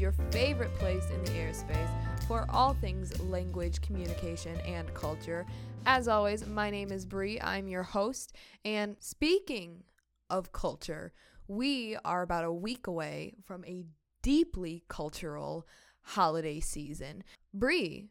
your favorite place in the airspace for all things language, communication, and culture. As always, my name is Bree. I'm your host. And speaking of culture, we are about a week away from a deeply cultural holiday season. Bree,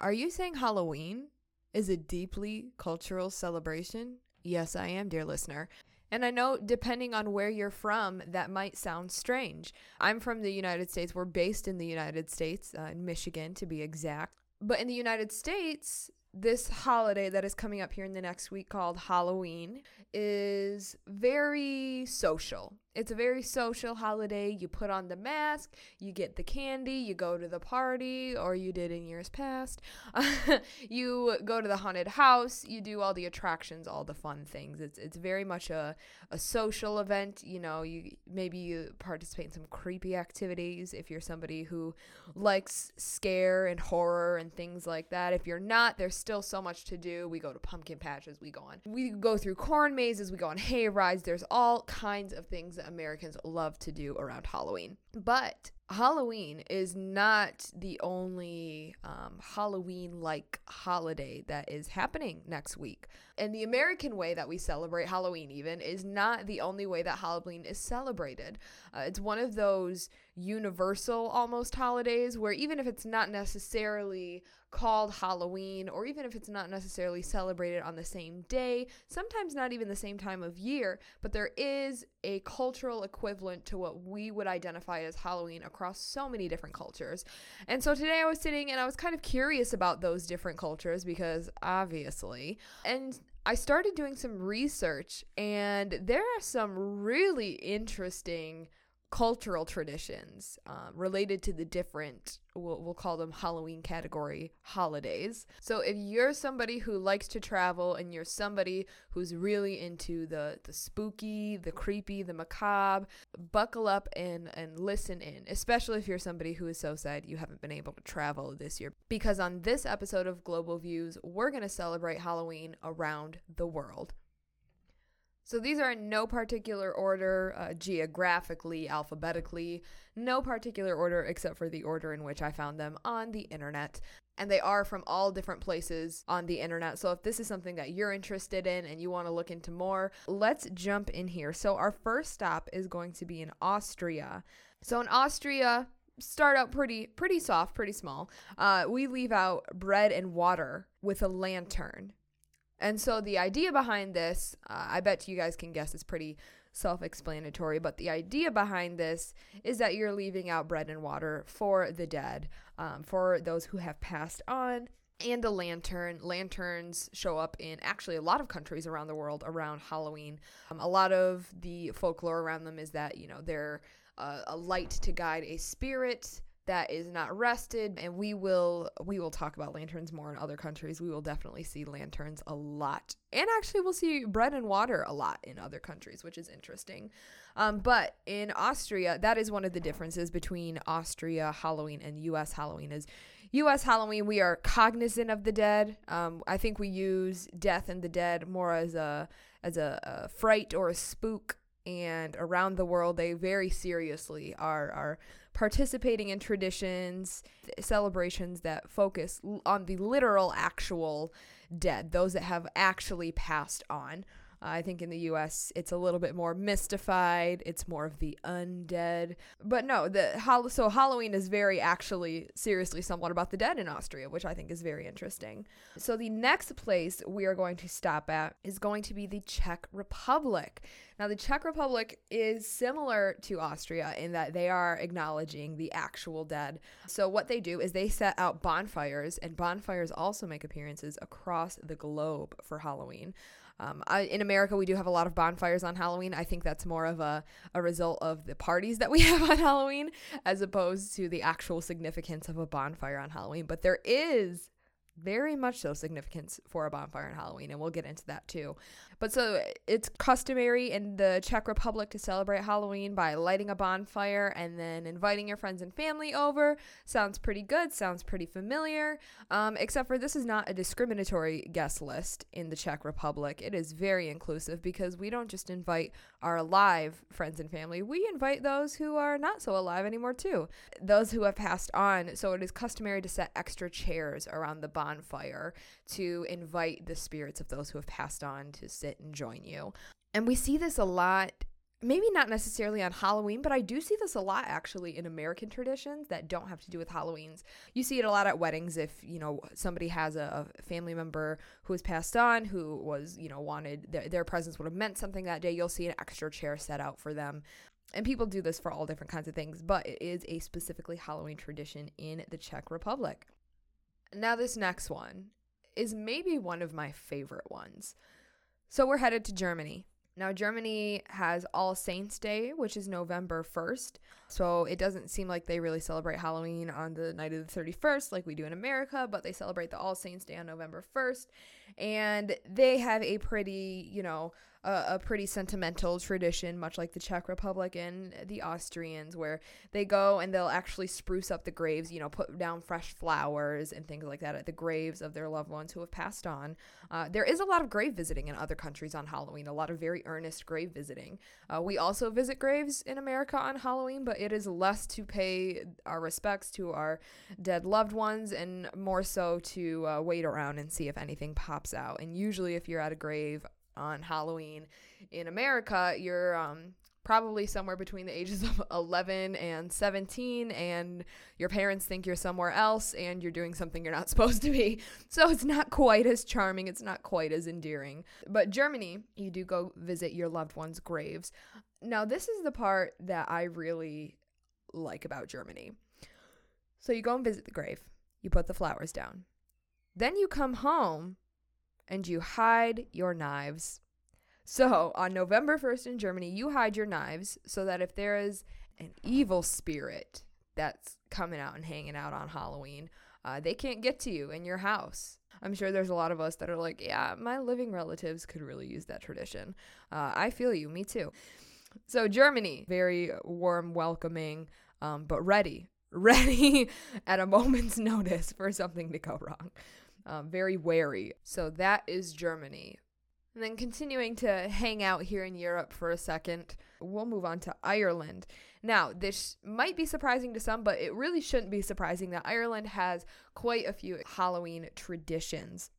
are you saying Halloween is a deeply cultural celebration? Yes, I am, dear listener. And I know, depending on where you're from, that might sound strange. I'm from the United States. We're based in the United States, uh, in Michigan to be exact. But in the United States, this holiday that is coming up here in the next week called Halloween is very social. It's a very social holiday. You put on the mask, you get the candy, you go to the party, or you did in years past. you go to the haunted house, you do all the attractions, all the fun things. It's it's very much a, a social event. You know, you maybe you participate in some creepy activities if you're somebody who likes scare and horror and things like that. If you're not, there's still so much to do. We go to pumpkin patches, we go on we go through corn mazes, we go on hay rides. There's all kinds of things Americans love to do around Halloween. But Halloween is not the only um, Halloween like holiday that is happening next week. And the American way that we celebrate Halloween, even, is not the only way that Halloween is celebrated. Uh, it's one of those universal almost holidays where even if it's not necessarily called Halloween, or even if it's not necessarily celebrated on the same day, sometimes not even the same time of year, but there is a cultural equivalent to what we would identify as Halloween across so many different cultures. And so today I was sitting and I was kind of curious about those different cultures because obviously, and I started doing some research, and there are some really interesting cultural traditions uh, related to the different we'll, we'll call them halloween category holidays. So if you're somebody who likes to travel and you're somebody who's really into the the spooky the creepy the macabre buckle up and and listen in especially if you're somebody who is so sad you haven't been able to travel this year. Because on this episode of global views we're going to celebrate halloween around the world so these are in no particular order, uh, geographically, alphabetically, no particular order except for the order in which I found them on the internet. And they are from all different places on the internet. So if this is something that you're interested in and you want to look into more, let's jump in here. So our first stop is going to be in Austria. So in Austria, start out pretty pretty soft, pretty small. Uh, we leave out bread and water with a lantern. And so the idea behind this, uh, I bet you guys can guess, is pretty self explanatory. But the idea behind this is that you're leaving out bread and water for the dead, um, for those who have passed on. And the lantern. Lanterns show up in actually a lot of countries around the world around Halloween. Um, a lot of the folklore around them is that, you know, they're uh, a light to guide a spirit that is not rested and we will we will talk about lanterns more in other countries. We will definitely see lanterns a lot. And actually we'll see bread and water a lot in other countries which is interesting. Um, but in austria that is one of the differences between austria halloween and us halloween is us halloween we are cognizant of the dead. Um, i think we use death and the dead more as a as a, a fright or a spook. And around the world they very seriously are are participating in traditions celebrations that focus on the literal actual dead those that have actually passed on I think in the US it's a little bit more mystified. It's more of the undead. But no, the so Halloween is very actually seriously somewhat about the dead in Austria, which I think is very interesting. So the next place we are going to stop at is going to be the Czech Republic. Now the Czech Republic is similar to Austria in that they are acknowledging the actual dead. So what they do is they set out bonfires and bonfires also make appearances across the globe for Halloween. Um, I, in America, we do have a lot of bonfires on Halloween. I think that's more of a, a result of the parties that we have on Halloween as opposed to the actual significance of a bonfire on Halloween. But there is very much so significance for a bonfire on Halloween, and we'll get into that too. But so it's customary in the Czech Republic to celebrate Halloween by lighting a bonfire and then inviting your friends and family over. Sounds pretty good, sounds pretty familiar. Um, except for this is not a discriminatory guest list in the Czech Republic. It is very inclusive because we don't just invite our alive friends and family, we invite those who are not so alive anymore too. Those who have passed on. So it is customary to set extra chairs around the bonfire to invite the spirits of those who have passed on to sit and join you. And we see this a lot maybe not necessarily on Halloween, but I do see this a lot actually in American traditions that don't have to do with Halloweens. You see it a lot at weddings if, you know, somebody has a, a family member who has passed on who was, you know, wanted their presence would have meant something that day. You'll see an extra chair set out for them. And people do this for all different kinds of things, but it is a specifically Halloween tradition in the Czech Republic. Now, this next one is maybe one of my favorite ones. So, we're headed to Germany. Now, Germany has All Saints Day, which is November 1st. So it doesn't seem like they really celebrate Halloween on the night of the 31st like we do in America, but they celebrate the All Saints Day on November 1st. And they have a pretty, you know, a, a, pretty sentimental tradition, much like the Czech Republic and the Austrians, where they go and they'll actually spruce up the graves, you know, put down fresh flowers and things like that at the graves of their loved ones who have passed on. Uh, there is a lot of grave visiting in other countries on Halloween, a lot of very earnest grave visiting. Uh, we also visit graves in America on Halloween, but it is less to pay our respects to our dead loved ones and more so to uh, wait around and see if anything pops out. And usually, if you're at a grave on Halloween in America, you're um, probably somewhere between the ages of 11 and 17 and your parents think you're somewhere else and you're doing something you're not supposed to be so it's not quite as charming it's not quite as endearing but germany you do go visit your loved ones graves now this is the part that i really like about Germany. So you go and visit the grave, you put the flowers down. Then you come home and you hide your knives. So on November 1st in Germany, you hide your knives so that if there is an evil spirit that's coming out and hanging out on Halloween, uh, they can't get to you in your house. I'm sure there's a lot of us that are like, yeah, my living relatives could really use that tradition. Uh, I feel you, me too. So Germany, very warm, welcoming, um, but ready, ready at a moment's notice for something to go wrong. Um, very wary. So that is Germany. And then continuing to hang out here in Europe for a second, we'll move on to Ireland. Now, this might be surprising to some, but it really shouldn't be surprising that Ireland has quite a few Halloween traditions.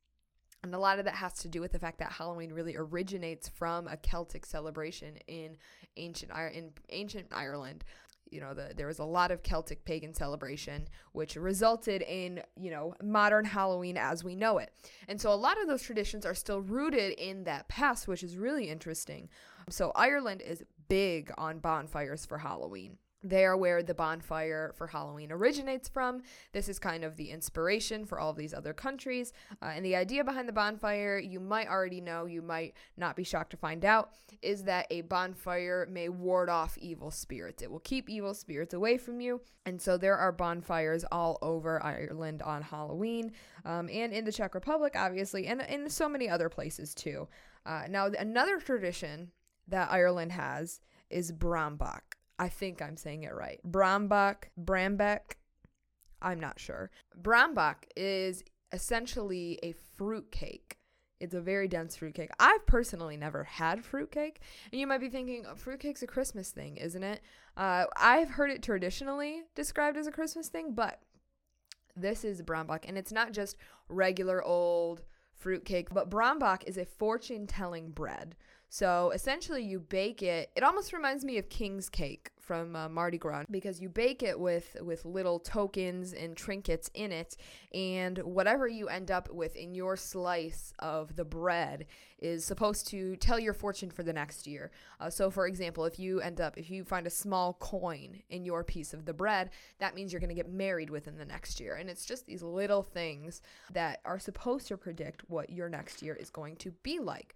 And a lot of that has to do with the fact that Halloween really originates from a Celtic celebration in ancient in ancient Ireland. You know, the, there was a lot of Celtic pagan celebration, which resulted in, you know, modern Halloween as we know it. And so a lot of those traditions are still rooted in that past, which is really interesting. So Ireland is big on bonfires for Halloween. They are where the bonfire for Halloween originates from. This is kind of the inspiration for all of these other countries. Uh, and the idea behind the bonfire, you might already know, you might not be shocked to find out, is that a bonfire may ward off evil spirits. It will keep evil spirits away from you. And so there are bonfires all over Ireland on Halloween um, and in the Czech Republic, obviously, and in so many other places too. Uh, now, another tradition that Ireland has is Brambach. I think I'm saying it right. Brambach, Brambeck, I'm not sure. Brambach is essentially a fruit cake. It's a very dense fruitcake. I've personally never had fruitcake. And you might be thinking, oh, fruitcake's a Christmas thing, isn't it? Uh, I've heard it traditionally described as a Christmas thing, but this is Brambach. And it's not just regular old fruitcake, but Brambach is a fortune telling bread. So essentially, you bake it. It almost reminds me of King's Cake from uh, Mardi Gras because you bake it with with little tokens and trinkets in it, and whatever you end up with in your slice of the bread is supposed to tell your fortune for the next year. Uh, so, for example, if you end up if you find a small coin in your piece of the bread, that means you're going to get married within the next year, and it's just these little things that are supposed to predict what your next year is going to be like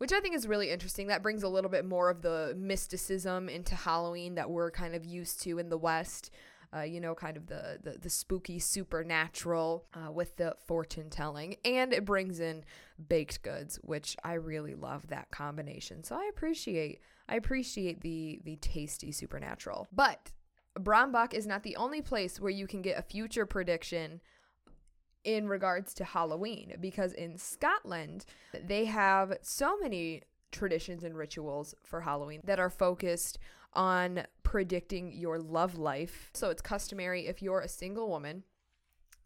which I think is really interesting. That brings a little bit more of the mysticism into Halloween that we're kind of used to in the West. uh, you know, kind of the, the, the spooky supernatural uh, with the fortune telling. And it brings in baked goods, which I really love that combination. So I appreciate I appreciate the the tasty supernatural. But Brambach is not the only place where you can get a future prediction in regards to Halloween because in Scotland they have so many traditions and rituals for Halloween that are focused on predicting your love life. So it's customary if you're a single woman.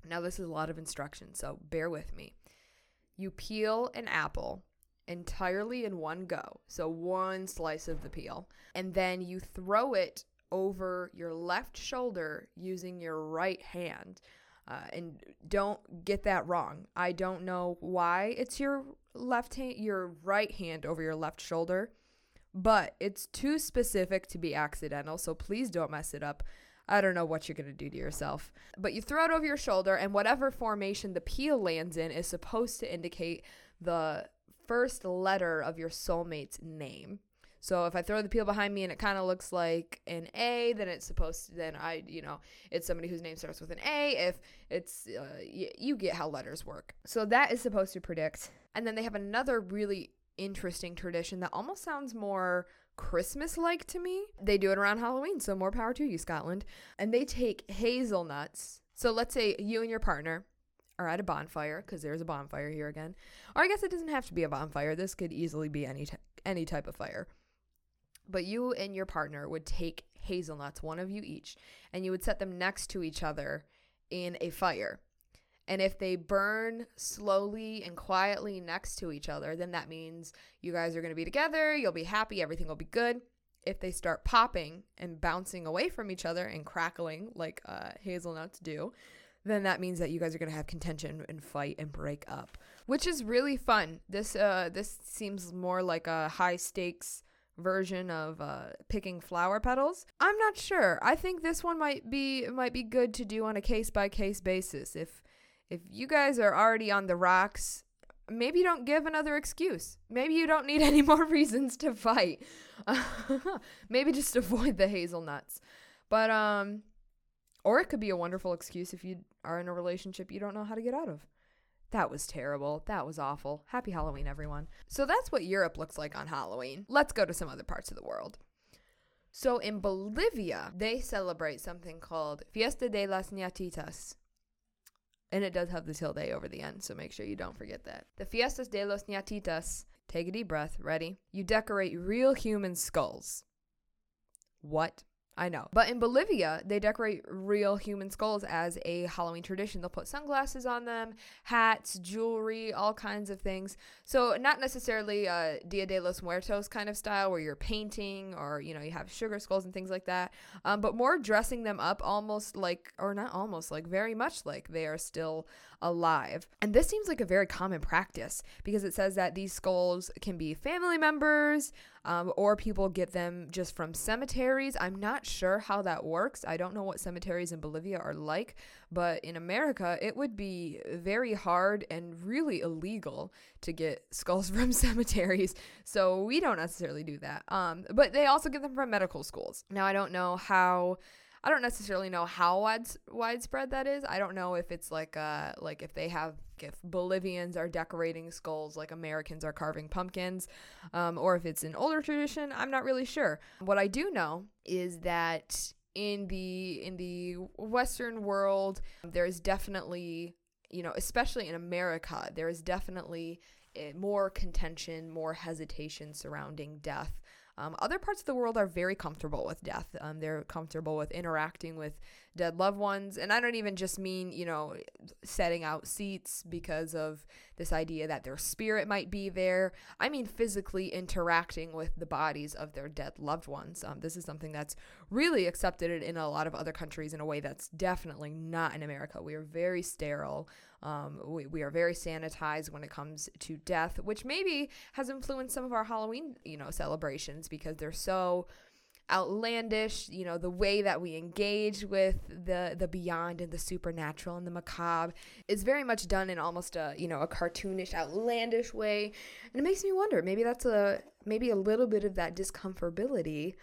Now, this is a lot of instruction, so bear with me. You peel an apple entirely in one go, so one slice of the peel, and then you throw it over your left shoulder using your right hand. Uh, and don't get that wrong. I don't know why it's your left hand, your right hand over your left shoulder, but it's too specific to be accidental. So please don't mess it up. I don't know what you're going to do to yourself. But you throw it over your shoulder, and whatever formation the peel lands in is supposed to indicate the first letter of your soulmate's name. So if I throw the peel behind me and it kind of looks like an A, then it's supposed to, then I, you know, it's somebody whose name starts with an A. If it's, uh, y- you get how letters work. So that is supposed to predict. And then they have another really interesting tradition that almost sounds more Christmas like to me. They do it around Halloween, so more power to you, Scotland. And they take hazelnuts. So let's say you and your partner are at a bonfire because there's a bonfire here again. Or I guess it doesn't have to be a bonfire. This could easily be any t- any type of fire. But you and your partner would take hazelnuts, one of you each, and you would set them next to each other in a fire. And if they burn slowly and quietly next to each other, then that means you guys are going to be together, you'll be happy, everything will be good. If they start popping and bouncing away from each other and crackling like uh, hazelnuts do, then that means that you guys are going to have contention and fight and break up, which is really fun. This uh this seems more like a high stakes version of uh, picking flower petals. I'm not sure. I think this one might be might be good to do on a case by case basis. If if you guys are already on the rocks, maybe don't give another excuse. Maybe you don't need any more reasons to fight. maybe just avoid the hazelnuts. But um or it could be a wonderful excuse if you are in a relationship you don't know how to get out of. That was terrible. That was awful. Happy Halloween, everyone. So that's what Europe looks like on Halloween. Let's go to some other parts of the world. So in Bolivia, they celebrate something called Fiesta de las Ñatitas. And it does have the tilde over the end, so make sure you don't forget that. The Fiestas de los Ñatitas, take a deep breath, ready? You decorate real human skulls. What? I know. But in Bolivia, they decorate real human skulls as a Halloween tradition. They'll put sunglasses on them, hats, jewelry, all kinds of things. So, not necessarily a Dia de los Muertos kind of style where you're painting or, you know, you have sugar skulls and things like that, um, but more dressing them up almost like, or not almost like, very much like they are still alive. And this seems like a very common practice because it says that these skulls can be family members um, or people get them just from cemeteries. I'm not sure how that works. I don't know what cemeteries in Bolivia are like, but in America, it would be very hard and really illegal to get skulls from cemeteries. So we don't necessarily do that. Um, but they also get them from medical schools. Now, I don't know how I don't necessarily know how wide, widespread that is. I don't know if it's like uh like if they have if Bolivians are decorating skulls like Americans are carving pumpkins, um, or if it's an older tradition. I'm not really sure. What I do know is that in the in the Western world, there is definitely you know, especially in America, there is definitely eh, more contention, more hesitation surrounding death um, other parts of the world are very comfortable with death. Um, they're comfortable with interacting with dead loved ones. And I don't even just mean, you know, setting out seats because of this idea that their spirit might be there. I mean physically interacting with the bodies of their dead loved ones. Um, this is something that's really accepted in a lot of other countries in a way that's definitely not in America. We are very sterile. Um, we, we are very sanitized when it comes to death, which maybe has influenced some of our Halloween, you know, celebrations because they're so outlandish you know the way that we engage with the the beyond and the supernatural and the macabre is very much done in almost a you know a cartoonish outlandish way. And it makes me wonder maybe that's a maybe a little bit of that discomfortability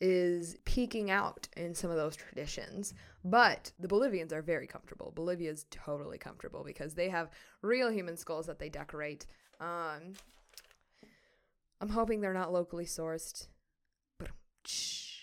is peeking out in some of those traditions. But the Bolivians are very comfortable. Bolivia is totally comfortable because they have real human skulls that they decorate. Um, I'm hoping they're not locally sourced.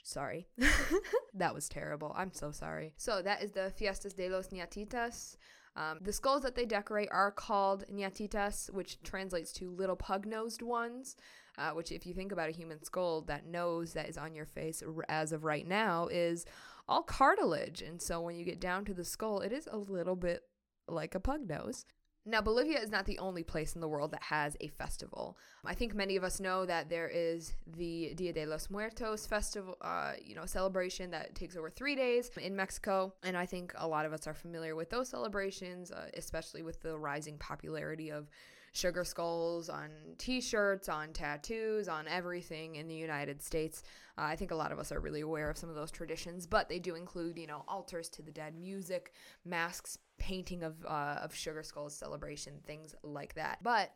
Sorry. that was terrible. I'm so sorry. So that is the Fiestas de los Ñatitas. Um, the skulls that they decorate are called ñatitas, which translates to little pug nosed ones. Uh, which, if you think about a human skull, that nose that is on your face as of right now is all cartilage. And so when you get down to the skull, it is a little bit like a pug nose. Now, Bolivia is not the only place in the world that has a festival. I think many of us know that there is the Dia de los Muertos festival, uh, you know, celebration that takes over three days in Mexico. And I think a lot of us are familiar with those celebrations, uh, especially with the rising popularity of sugar skulls on t shirts, on tattoos, on everything in the United States. Uh, I think a lot of us are really aware of some of those traditions, but they do include, you know, altars to the dead, music, masks, painting of, uh, of sugar skulls, celebration, things like that. But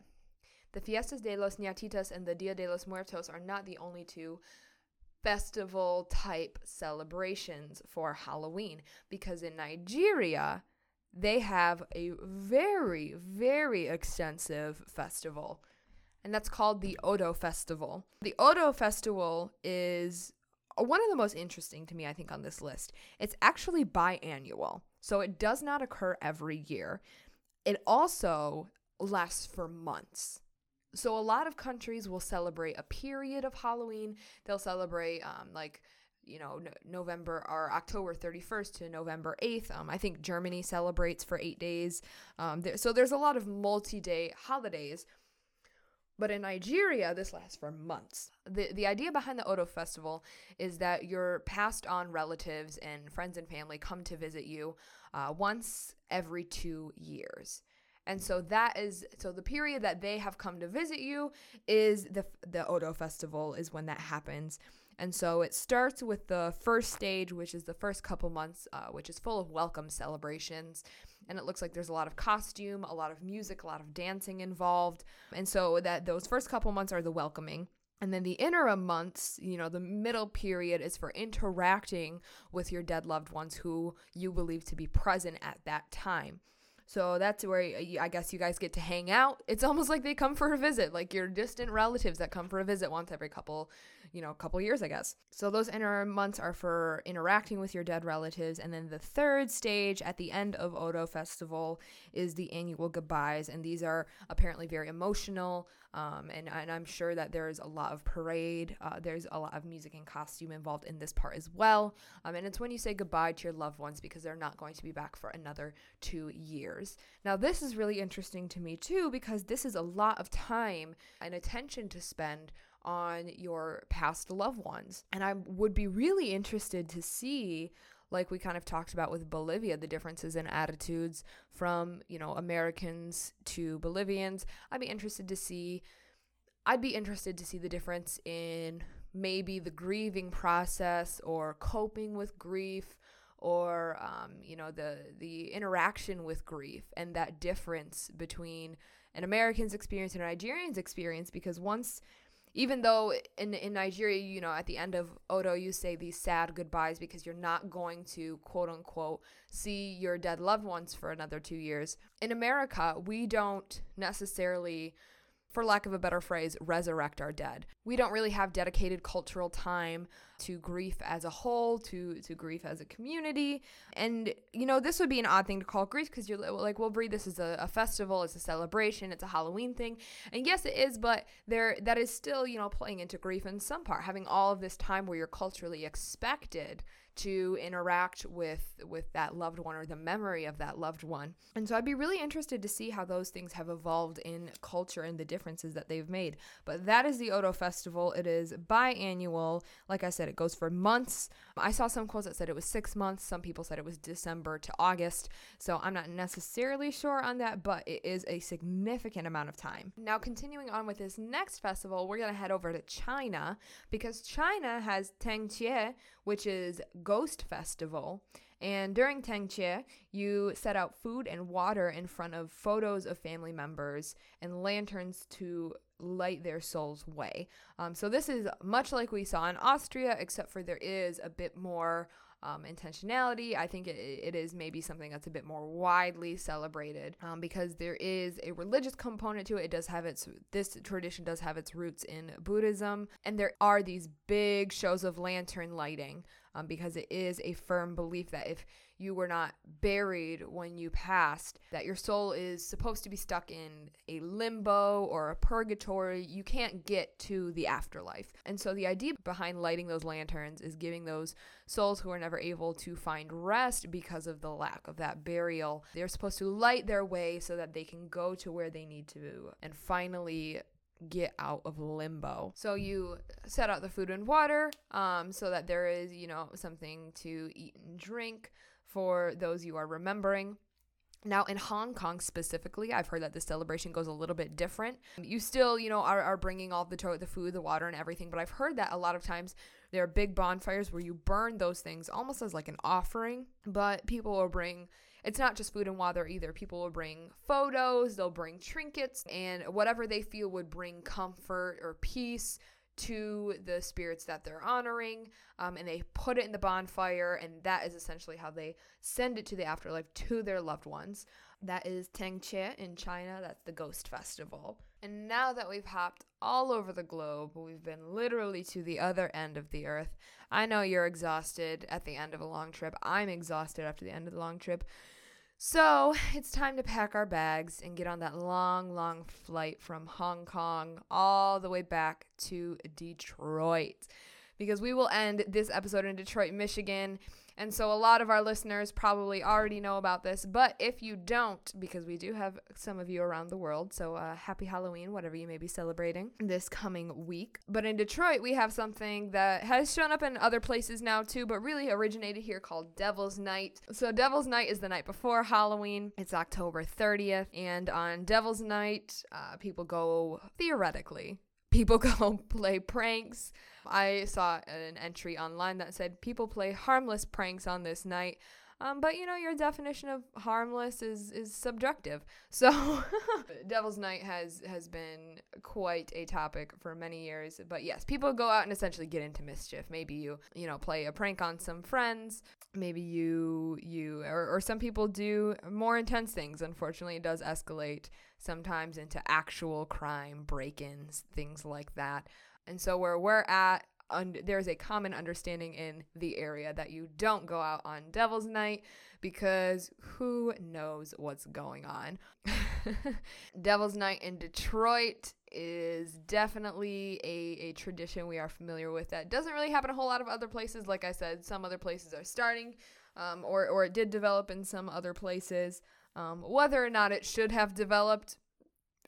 the Fiestas de los Ñatitas and the Dia de los Muertos are not the only two festival type celebrations for Halloween because in Nigeria, they have a very, very extensive festival, and that's called the Odo Festival. The Odo Festival is one of the most interesting to me, I think, on this list. It's actually biannual, so it does not occur every year. It also lasts for months. So a lot of countries will celebrate a period of Halloween. They'll celebrate um, like you know no- November or October 31st to November 8th. Um, I think Germany celebrates for eight days. Um, there, so there's a lot of multi-day holidays. But in Nigeria, this lasts for months. The, the idea behind the Odo Festival is that your passed on relatives and friends and family come to visit you uh, once every two years. And so that is so the period that they have come to visit you is the the Odo festival is when that happens. And so it starts with the first stage, which is the first couple months, uh, which is full of welcome celebrations. And it looks like there's a lot of costume, a lot of music, a lot of dancing involved. And so that those first couple months are the welcoming. And then the interim months, you know, the middle period is for interacting with your dead loved ones who you believe to be present at that time. So that's where I guess you guys get to hang out. It's almost like they come for a visit, like your distant relatives that come for a visit once every couple, you know, a couple years, I guess. So those inner months are for interacting with your dead relatives. And then the third stage at the end of Odo Festival is the annual goodbyes. And these are apparently very emotional. Um, and, and I'm sure that there's a lot of parade. Uh, there's a lot of music and costume involved in this part as well. Um, and it's when you say goodbye to your loved ones because they're not going to be back for another two years. Now, this is really interesting to me too because this is a lot of time and attention to spend on your past loved ones. And I would be really interested to see like we kind of talked about with Bolivia, the differences in attitudes from, you know, Americans to Bolivians. I'd be interested to see I'd be interested to see the difference in maybe the grieving process or coping with grief or um, you know the the interaction with grief and that difference between an American's experience and a Nigerian's experience because once even though in in Nigeria, you know, at the end of Odo, you say these sad goodbyes because you're not going to quote unquote see your dead loved ones for another two years. In America, we don't necessarily for lack of a better phrase, resurrect our dead. We don't really have dedicated cultural time to grief as a whole, to to grief as a community. And you know, this would be an odd thing to call grief because you're like, well, Bree, this is a, a, festival, it's a celebration, it's a Halloween thing. And yes, it is, but there that is still, you know, playing into grief in some part, having all of this time where you're culturally expected to interact with with that loved one or the memory of that loved one. And so I'd be really interested to see how those things have evolved in culture and the differences that they've made. But that is the Odo Festival. It is biannual. Like I said, it goes for months. I saw some quotes that said it was 6 months. Some people said it was December to August. So I'm not necessarily sure on that, but it is a significant amount of time. Now continuing on with this next festival, we're going to head over to China because China has Teng Chieh, which is Ghost Festival. And during Teng Chieh, you set out food and water in front of photos of family members and lanterns to light their soul's way. Um, so this is much like we saw in Austria, except for there is a bit more um, intentionality. I think it, it is maybe something that's a bit more widely celebrated um, because there is a religious component to it. It does have its, this tradition does have its roots in Buddhism. And there are these big shows of lantern lighting um, because it is a firm belief that if you were not buried when you passed, that your soul is supposed to be stuck in a limbo or a purgatory. You can't get to the afterlife. And so the idea behind lighting those lanterns is giving those souls who are never able to find rest because of the lack of that burial, they're supposed to light their way so that they can go to where they need to and finally get out of limbo. So you set out the food and water um, so that there is, you know, something to eat and drink for those you are remembering. Now, in Hong Kong specifically, I've heard that the celebration goes a little bit different. You still, you know, are, are bringing all the to- the food, the water, and everything, but I've heard that a lot of times there are big bonfires where you burn those things almost as like an offering, but people will bring it's not just food and water either. People will bring photos, they'll bring trinkets, and whatever they feel would bring comfort or peace to the spirits that they're honoring, um, and they put it in the bonfire, and that is essentially how they send it to the afterlife to their loved ones. That is Teng Chieh in China. That's the ghost festival. And now that we've hopped all over the globe, we've been literally to the other end of the earth. I know you're exhausted at the end of a long trip. I'm exhausted after the end of the long trip. So it's time to pack our bags and get on that long, long flight from Hong Kong all the way back to Detroit. Because we will end this episode in Detroit, Michigan. And so a lot of our listeners probably already know about this, but if you don't, because we do have some of you around the world, so uh, happy Halloween, whatever you may be celebrating this coming week. But in Detroit, we have something that has shown up in other places now too, but really originated here called Devil's Night. So Devil's Night is the night before Halloween. It's October 30th, and on Devil's Night, uh, people go theoretically people go play pranks. I saw an entry online that said people play harmless pranks on this night. Um, but you know your definition of harmless is is subjective. So Devil's Night has has been quite a topic for many years. But yes, people go out and essentially get into mischief. Maybe you you know play a prank on some friends. Maybe you you or, or some people do more intense things. Unfortunately, it does escalate sometimes into actual crime, break-ins, things like that. And so where we're at, un- there's a common understanding in the area that you don't go out on Devil's Night because who knows what's going on. Devil's Night in Detroit is definitely a, a tradition we are familiar with that doesn't really happen a whole lot of other places. Like I said, some other places are starting, um, or, or it did develop in some other places. Um, whether or not it should have developed,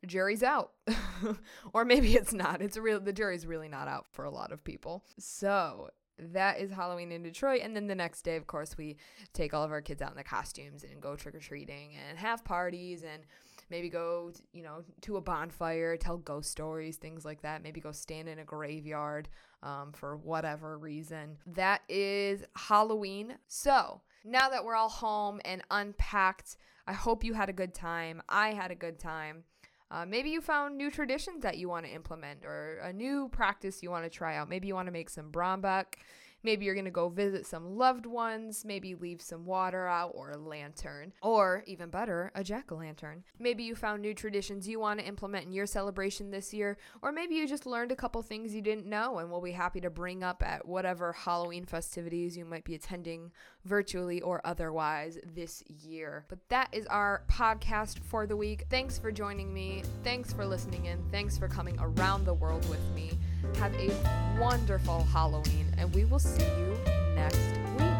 jury's out. or maybe it's not. It's real the jury's really not out for a lot of people. So that is Halloween in Detroit. And then the next day, of course, we take all of our kids out in the costumes and go trick or treating and have parties and maybe go, you know, to a bonfire, tell ghost stories, things like that. Maybe go stand in a graveyard um, for whatever reason. That is Halloween. So now that we're all home and unpacked, I hope you had a good time. I had a good time. Uh, maybe you found new traditions that you want to implement or a new practice you want to try out. Maybe you want to make some Brombeck. Maybe you're going to go visit some loved ones, maybe leave some water out or a lantern, or even better, a jack o' lantern. Maybe you found new traditions you want to implement in your celebration this year, or maybe you just learned a couple things you didn't know and will be happy to bring up at whatever Halloween festivities you might be attending virtually or otherwise this year. But that is our podcast for the week. Thanks for joining me. Thanks for listening in. Thanks for coming around the world with me. Have a wonderful Halloween, and we will see you next